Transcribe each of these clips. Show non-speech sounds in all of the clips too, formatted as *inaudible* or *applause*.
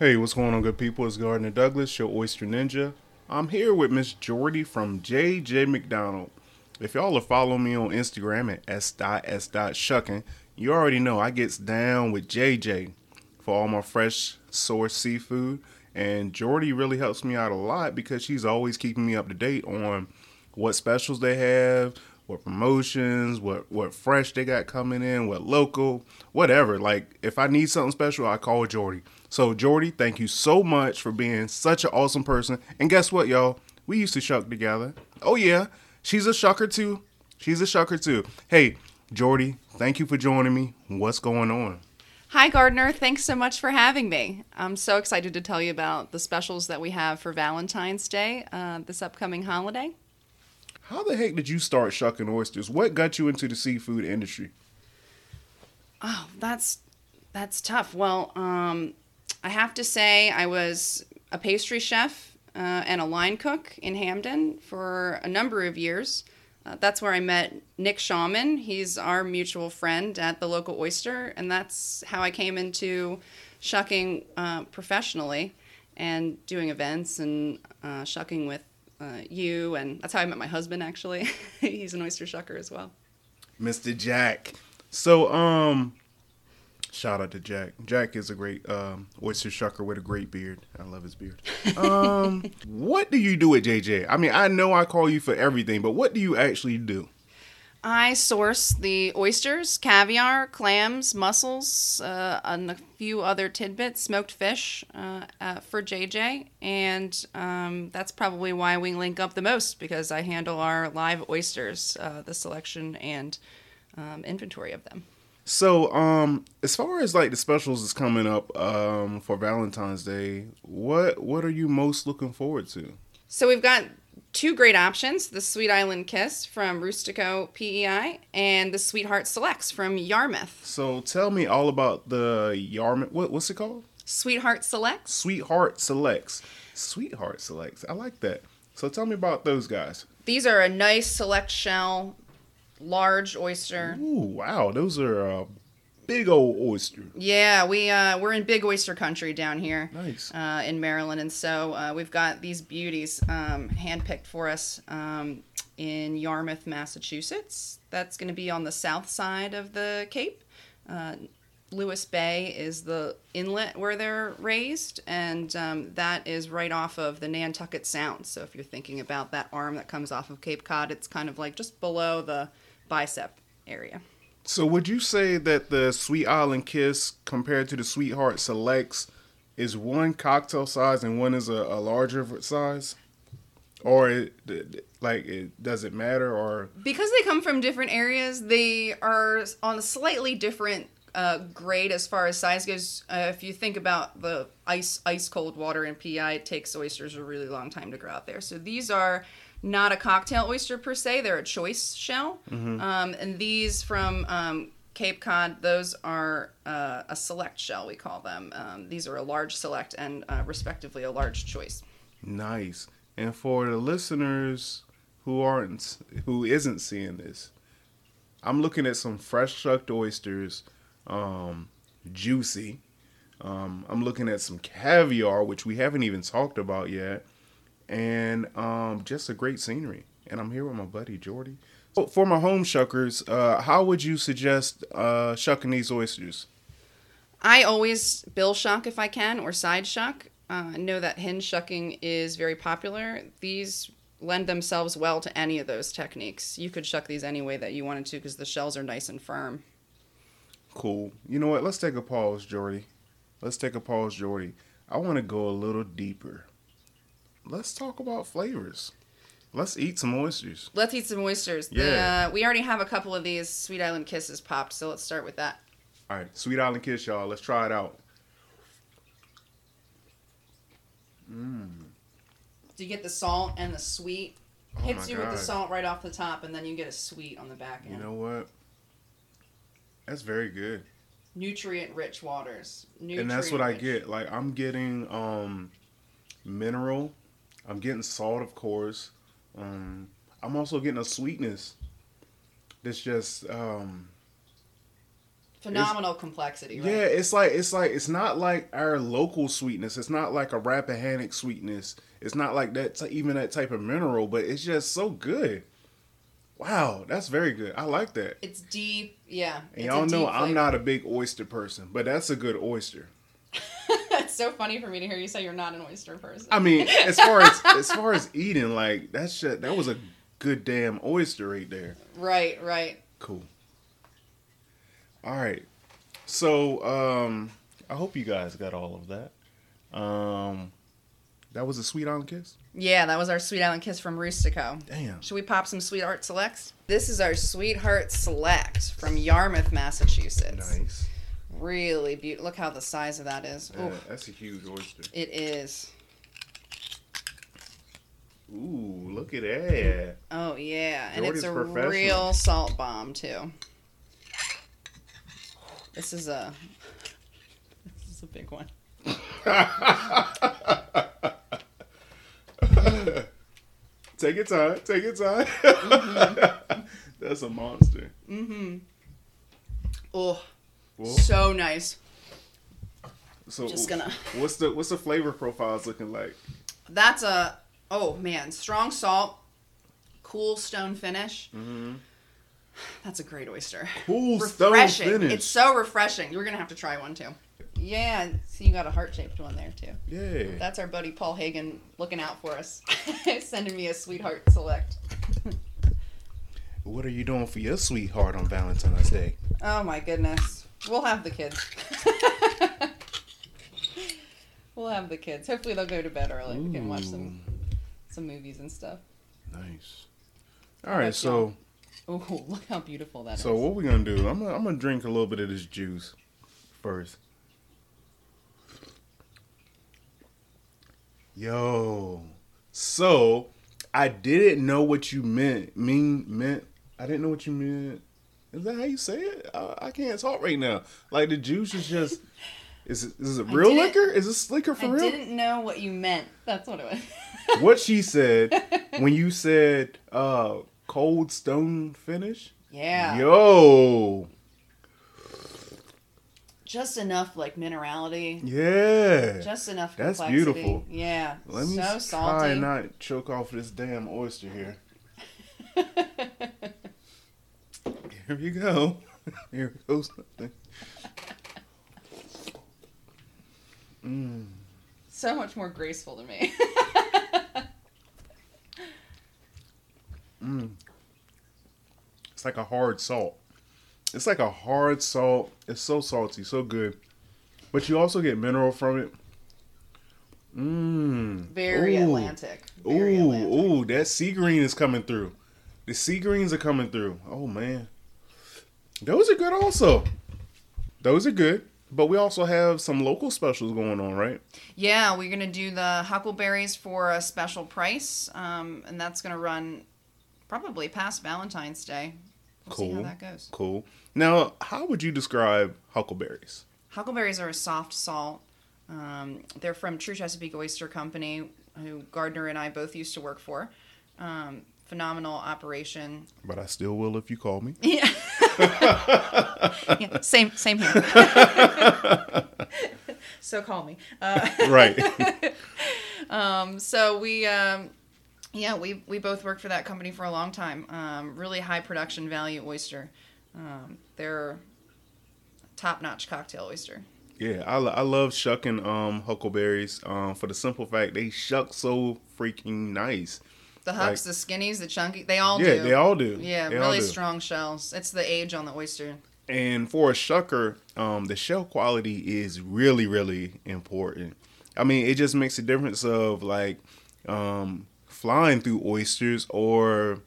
Hey, what's going on, good people? It's Gardner Douglas, your Oyster Ninja. I'm here with Miss Jordy from JJ McDonald. If y'all are following me on Instagram at s.s.shucking, you already know I gets down with JJ for all my fresh source seafood. And Jordy really helps me out a lot because she's always keeping me up to date on what specials they have, what promotions, what what fresh they got coming in, what local, whatever. Like if I need something special, I call Jordy. So Jordy, thank you so much for being such an awesome person. And guess what, y'all? We used to shuck together. Oh yeah, she's a shucker too. She's a shucker too. Hey, Jordy, thank you for joining me. What's going on? Hi, Gardner. Thanks so much for having me. I'm so excited to tell you about the specials that we have for Valentine's Day, uh, this upcoming holiday. How the heck did you start shucking oysters? What got you into the seafood industry? Oh, that's that's tough. Well, um, I have to say I was a pastry chef uh, and a line cook in Hampden for a number of years. Uh, that's where I met Nick Shaman. He's our mutual friend at the local oyster, and that's how I came into shucking uh, professionally and doing events and uh, shucking with uh, you, and that's how I met my husband. Actually, *laughs* he's an oyster shucker as well. Mr. Jack. So, um, shout out to Jack. Jack is a great um, oyster shucker with a great beard. I love his beard. *laughs* Um, what do you do at JJ? I mean, I know I call you for everything, but what do you actually do? I source the oysters, caviar, clams, mussels, uh, and a few other tidbits, smoked fish uh, uh, for JJ. And um, that's probably why we link up the most because I handle our live oysters, uh, the selection and um, inventory of them. So, um, as far as like the specials is coming up um, for Valentine's Day, what what are you most looking forward to? So we've got two great options the Sweet Island Kiss from Rustico PEI and the Sweetheart Selects from Yarmouth. So tell me all about the Yarmouth. What, what's it called? Sweetheart Selects. Sweetheart Selects. Sweetheart Selects. I like that. So tell me about those guys. These are a nice select shell, large oyster. Ooh, wow. Those are uh, big old oyster. Yeah, we uh, we're in big oyster country down here. Nice. Uh, in Maryland, and so uh, we've got these beauties um, handpicked for us um, in Yarmouth, Massachusetts. That's going to be on the south side of the Cape. Uh, Lewis Bay is the inlet where they're raised, and um, that is right off of the Nantucket Sound. So if you're thinking about that arm that comes off of Cape Cod, it's kind of like just below the bicep area. So would you say that the Sweet Island Kiss compared to the Sweetheart Selects is one cocktail size and one is a, a larger size? Or it, like it does it matter or because they come from different areas, they are on a slightly different uh, grade as far as size goes. Uh, if you think about the ice ice cold water in PEI, it takes oysters a really long time to grow out there. So these are not a cocktail oyster per se; they're a choice shell. Um, and these from um, Cape Cod, those are uh, a select shell. We call them. Um, these are a large select and uh, respectively a large choice. nice? And for the listeners who aren't who isn't seeing this, I'm looking at some fresh shucked oysters, um, juicy. Um, I'm looking at some caviar, which we haven't even talked about yet, and um, just a great scenery. And I'm here with my buddy Jordy. So for my home shuckers, uh, how would you suggest uh, shucking these oysters? I always bill shuck if I can or side shuck. Uh, know that hinge shucking is very popular. These lend themselves well to any of those techniques. You could shuck these any way that you wanted to because the shells are nice and firm. Cool. You know what? Let's take a pause, Jordy. Let's take a pause, Jordy. I want to go a little deeper. Let's talk about flavors. Let's eat some oysters. Let's eat some oysters. The, Yeah. uh, we already have a couple of these Sweet Island Kisses popped, so let's start with that. All right, Sweet Island Kiss, y'all. Let's try it out. Do you get the salt and the sweet? Oh Hits you with the salt right off the top, and then you get a sweet on the back end. You know what? That's very good. Nutrient rich waters. and that's what I get. Like I'm getting um mineral. I'm getting salt, of course. Um, I'm also getting a sweetness. That's just um, Phenomenal complexity, right? Yeah, it's like it's like it's not like our local sweetness. It's not like a Rappahannock sweetness. It's not like that t- even that type of mineral, but it's just so good. Wow, that's very good. I like that. It's deep. Yeah. And y'all know I'm not a big oyster person, but that's a good oyster. *laughs* it's so funny for me to hear you say you're not an oyster person. I mean, as far as *laughs* as far as eating, like that shit, that was a good damn oyster right there. right, right. Cool. All right. So, um, I hope you guys got all of that. Um, that was a sweet Island kiss. Yeah, that was our Sweet Island Kiss from Rustico. Damn. Should we pop some Sweetheart Selects? This is our Sweetheart Select from Yarmouth, Massachusetts. Nice. Really beautiful. Look how the size of that is. Yeah, Ooh, that's a huge oyster. it is. Ooh, look at that. Oh yeah, and it's a real salt bomb too. This is a *laughs* this is a big one. *laughs* *laughs* take your time. Take your time. *laughs* That's a monster. Mm-hmm. Oh, Well, so nice. so Just gonna. What's the what's the flavor profiles looking like? That's a oh man, strong salt, cool stone finish. Mm-hmm. *sighs* That's a great oyster. Cool stone refreshing. finish. It's so refreshing. You're gonna have to try one too. Yeah, see, you got a heart shaped one there too. yeah. That's our buddy Paul Hagen looking out for us, *laughs* sending me a sweetheart select. What are you doing for your sweetheart on Valentine's Day? Oh my goodness. We'll have the kids. *laughs* we'll have the kids. Hopefully they'll go to bed early. We can watch some some movies and stuff. Nice. All right, so Oh, *laughs* look how beautiful that is. so what we gonna do? I'm gonna, I'm gonna drink a little bit of this juice first. Yo, so I didn't know what you meant. Mean meant. I didn't know what you meant. Is that how you say it? I, I can't talk right now. Like the juice is just. Is it, is it real liquor? Is this liquor for I real? I didn't know what you meant. That's what it was. *laughs* what she said *laughs* when you said uh cold stone finish. Yeah. Yo. Just enough like minerality. Yeah. Just enough That's complexity. beautiful. Yeah. Let me so try and not choke off this damn oyster here. *laughs* Here we go. *laughs* Here goes nothing. Mm. so much more graceful to me. Mm. It's like a hard salt. It's like a hard salt. It's so salty, so good. But you also get mineral from it. Mmm. Very Ooh. Atlantic. Very Ooh, Atlantic. ooh, that sea green is coming through. The sea greens are coming through. Oh man. Those are good also. Those are good. But we also have some local specials going on, right? Yeah, we're gonna do the huckleberries for a special price, um, and that's gonna run probably past Valentine's Day. We'll see how Cool. that goes. Cool. Now, how would you describe huckleberries? Huckleberries are a soft salt. Um, they're from True Chesapeake Oyster Company, who Gardner and I both used to work for. Um, phenomenal operation. But I still will if you call me. Yeah. yeah same, same here. *laughs* so call me. Uh, Right. *laughs* um, so we, um, yeah, we we both worked for that company for a long time. Um, really high production value oyster. Um, they're top notch cocktail oyster. Yeah, I, I love shucking um huckleberries um for the simple fact they shuck so freaking nice. The hucks, the skinnies, the chunky, they all yeah, do. they all do. Yeah, They really do. strong shells. It's the age on the oyster. And for a shucker, um, the shell quality is really, really important. I mean, it just makes a difference of like um, flying through oysters or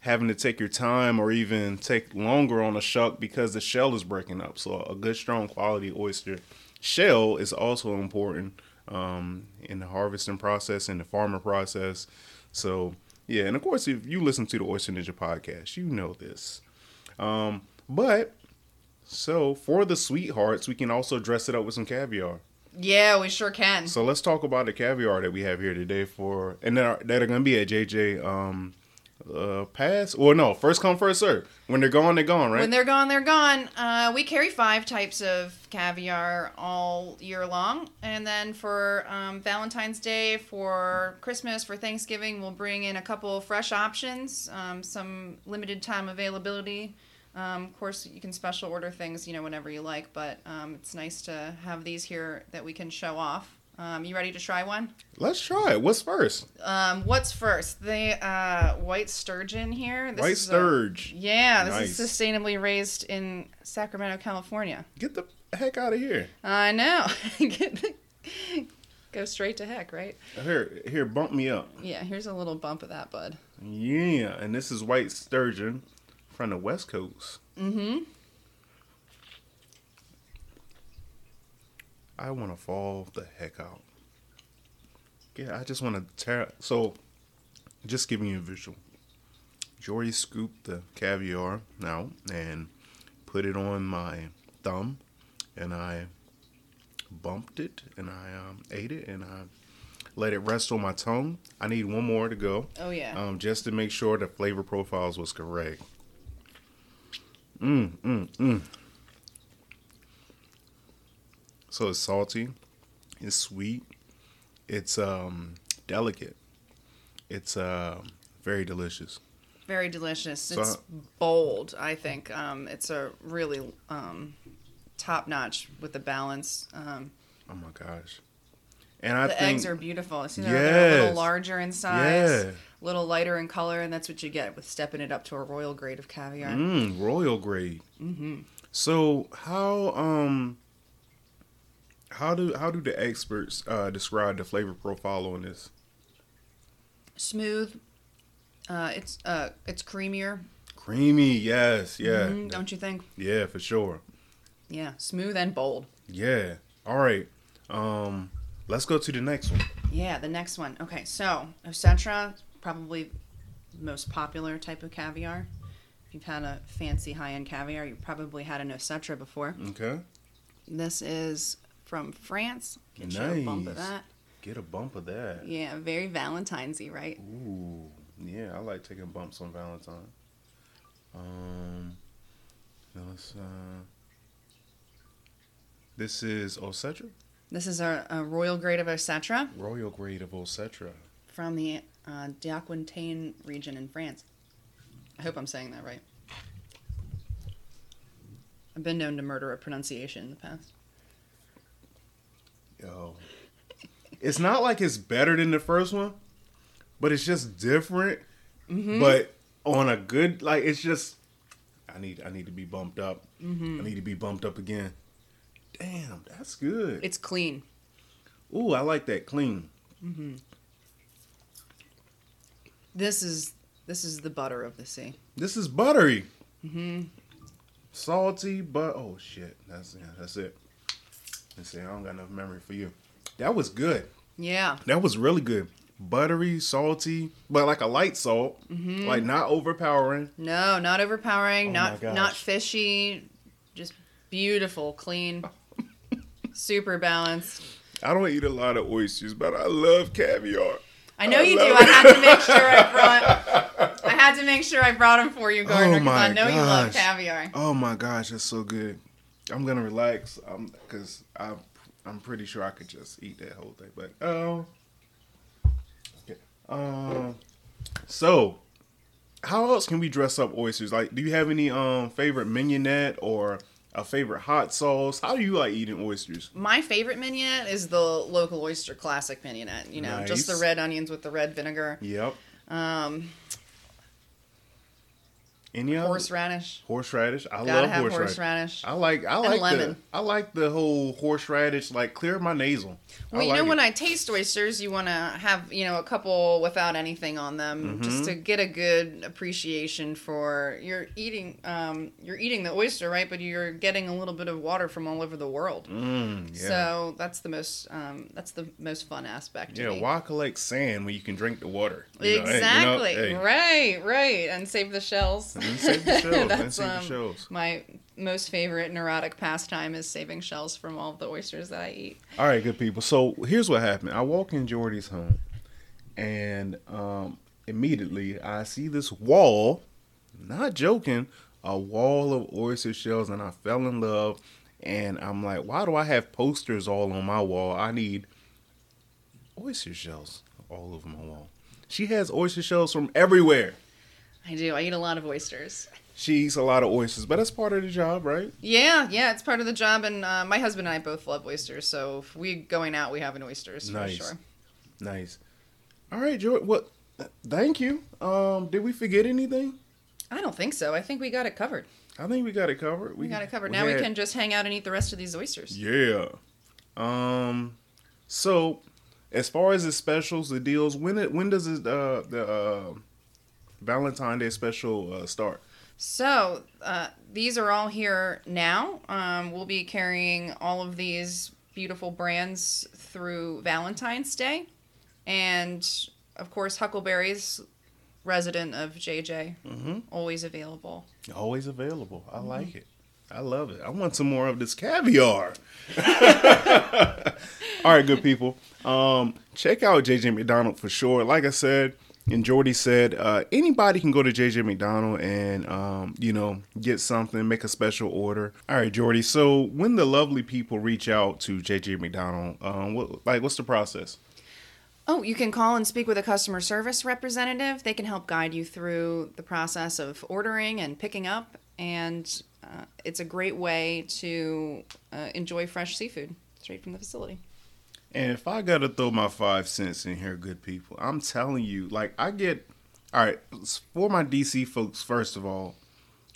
having to take your time or even take longer on a shuck because the shell is breaking up. So a good, strong quality oyster shell is also important um, in the harvesting process and the farming process. So yeah, and of course, if you listen to the Oyster Ninja podcast, you know this. Um, but so for the sweethearts, we can also dress it up with some caviar. Yeah, we sure can. So let's talk about the caviar that we have here today for, and that are, that are going to be at JJ um, uh, pass or no? First come, first serve. When they're gone, they're gone, right? When they're gone, they're gone. Uh, we carry five types of caviar all year long, and then for um, Valentine's Day, for Christmas, for Thanksgiving, we'll bring in a couple fresh options, um, some limited time availability. Um, of course, you can special order things, you know, whenever you like, but um, it's nice to have these here that we can show off. Um, you ready to try one? Let's try it. What's first? Um, what's first? The uh, white sturgeon here. This White is a- yeah, this Nice. is sustainably raised in Sacramento, California. Get the heck out of here. I know. *laughs* Go straight to heck, right? Here, here, bump me up. Yeah, here's a little bump of that, bud. Yeah, and this is white sturgeon from the West Coast. Mm-hmm. I want to fall the heck out. Yeah, I just want to tear. So, just giving you a visual. Jordy scooped the caviar out and put it on my thumb, and I bumped it, and I um, ate it, and I let it rest on my tongue. I need one more to go, Oh yeah. um, just to make sure the flavor profiles was correct. Mm, mm, mm. So it's salty, it's sweet, it's um delicate, it's uh, very delicious. Very delicious. So- It's bold. I think um, it's a really um, top notch with the balance. Um, Oh my gosh! And I the think eggs are beautiful. See, they're, they're a little larger in size, yeah, a little lighter in color, and that's what you get with stepping it up to a royal grade of caviar. mm, royal grade. Mm-hmm. So how um how do how do the experts uh, describe the flavor profile on this? Smooth. Uh, it's uh, it's creamier. Creamy, yes, yeah, Mhm, don't you think? yeah, for sure. Yeah, smooth and bold. Yeah. All right. Um, let's go to the next one. Yeah, the next one. Okay, so Osetra, probably the most popular type of caviar. If you've had a fancy high-end caviar, you probably had an Osetra before. Okay. This is from France. Get you a bump of that. Get a bump of that. Yeah, very Valentine's-y, right? Ooh, yeah, I like taking bumps on Valentine. Um, let's, uh, this is Osetra, This is a, a royal grade of Osetra royal grade of Osetra. from the uh, region in France. I hope I'm saying that right. I've been known to murder a pronunciation in the past. Yo, it's not like it's better than the first one, but it's just different. Mm-hmm. But on a good, like, it's just, I need, I need to be bumped up. Mm-hmm. I need to be bumped up again. Damn, that's good. It's clean. Ooh, I like that clean. This is this is the butter of the sea. This is buttery. Mm-hmm. salty, but oh shit, that's yeah, that's it. Let's see, I don't got enough memory for you. That was good. Yeah. That was really good. Buttery, salty, but like a light salt, Mm-hmm. like not overpowering. No, not overpowering, Oh not not fishy, just beautiful, clean, *laughs* super balanced. I don't eat a lot of oysters, but I love caviar. I know I you do. love I had to make sure I brought. I had to make sure I brought them for you, Gardner, Oh because I my know you love caviar. Oh my gosh, that's so good. I'm gonna relax, um, cause I, I'm pretty sure I could just eat that whole thing. But oh, okay. um, so how else can we dress up oysters? Like, do you have any um favorite mignonette or a favorite hot sauce? How do you like eating oysters? My favorite mignonette is the local oyster classic mignonette. You know, just the red onions with the red vinegar. Yep. Um, Any other horseradish. horseradish? I Gotta love have horseradish. horseradish. I like I like the lemon. I like the whole horseradish like clear my nasal. Well, I you like know, it. when I taste oysters, you want to have you know a couple without anything on them, just Mm-hmm. to get a good appreciation for you're eating. Um, you're eating the oyster, right? But you're getting a little bit of water from all over the world. Mm, yeah. So that's the most um, that's the most fun aspect. to Yeah, why collect sand when you can drink the water? You know, hey, you know, Exactly. hey. Right. Right. And save the shells. And the *laughs* shells. That's, um, shells. My most favorite neurotic pastime is saving shells from all the oysters that I eat. All right, good people. So here's what happened. I walk in Jordy's home, and um, immediately I see this wall, not joking, a wall of oyster shells, and I fell in love. And I'm like, why do I have posters all on my wall? I need oyster shells all over my wall. She has oyster shells from everywhere. I do. I eat a lot of oysters. She eats a lot of oysters, but that's part of the job, right? Yeah, yeah, it's part of the job, and uh, my husband and I both love oysters. So if we going out, we have an oysters Nice. for sure. Nice. All right, George. What? Thank you. Um, did we forget anything? I don't think so. I think we got it covered. I think we got it covered. We, got it covered. now we can just hang out and eat the rest of these oysters. Yeah. Um. So, as far as the specials, the deals, when it when does it uh the uh, Valentine Day special uh, start? So uh, these are all here now. Um, we'll be carrying all of these beautiful brands through Valentine's Day, and of course Huckleberry's resident of JJ, Mm-hmm. always available. Always available. I like it. I love it. I want some more of this caviar. *laughs* All right, good people. Um, check out JJ McDonald for sure. Like I said, and Jordy said, uh, anybody can go to JJ McDonald and um, you know get something, make a special order. All right, Jordy. So when the lovely people reach out to JJ McDonald, um, what, like what's the process? Oh, you can call and speak with a customer service representative. They can help guide you through the process of ordering and picking up, and uh, it's a great way to uh, enjoy fresh seafood straight from the facility. And if I gotta throw my five cents in here, good people, I'm telling you, like I get, all right, for my DC folks, first of all,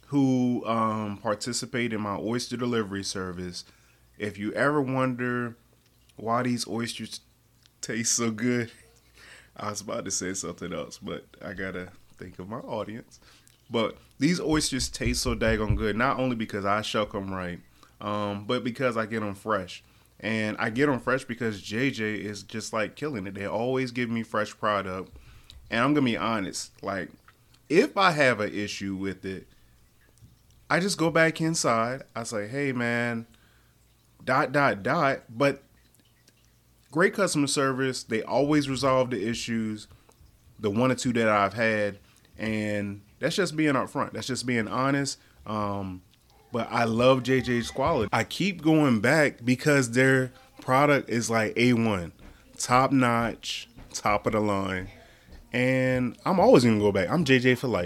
who um, participate in my oyster delivery service, if you ever wonder why these oysters taste so good, *laughs* I was about to say something else, but I gotta think of my audience. But these oysters taste so daggone good, not only because I shuck them right, um, but because I get them fresh. And I get them fresh because JJ is just like killing it. They always give me fresh product. And I'm going to be honest, like, if I have an issue with it, I just go back inside. I say, hey, man, dot, dot, dot. But great customer service. They always resolve the issues, the one or two that I've had. And that's just being upfront. That's just being honest. Um, but I love JJ's quality. I keep going back because their product is like A1, top notch, top of the line. And I'm always to go back. I'm JJ for life.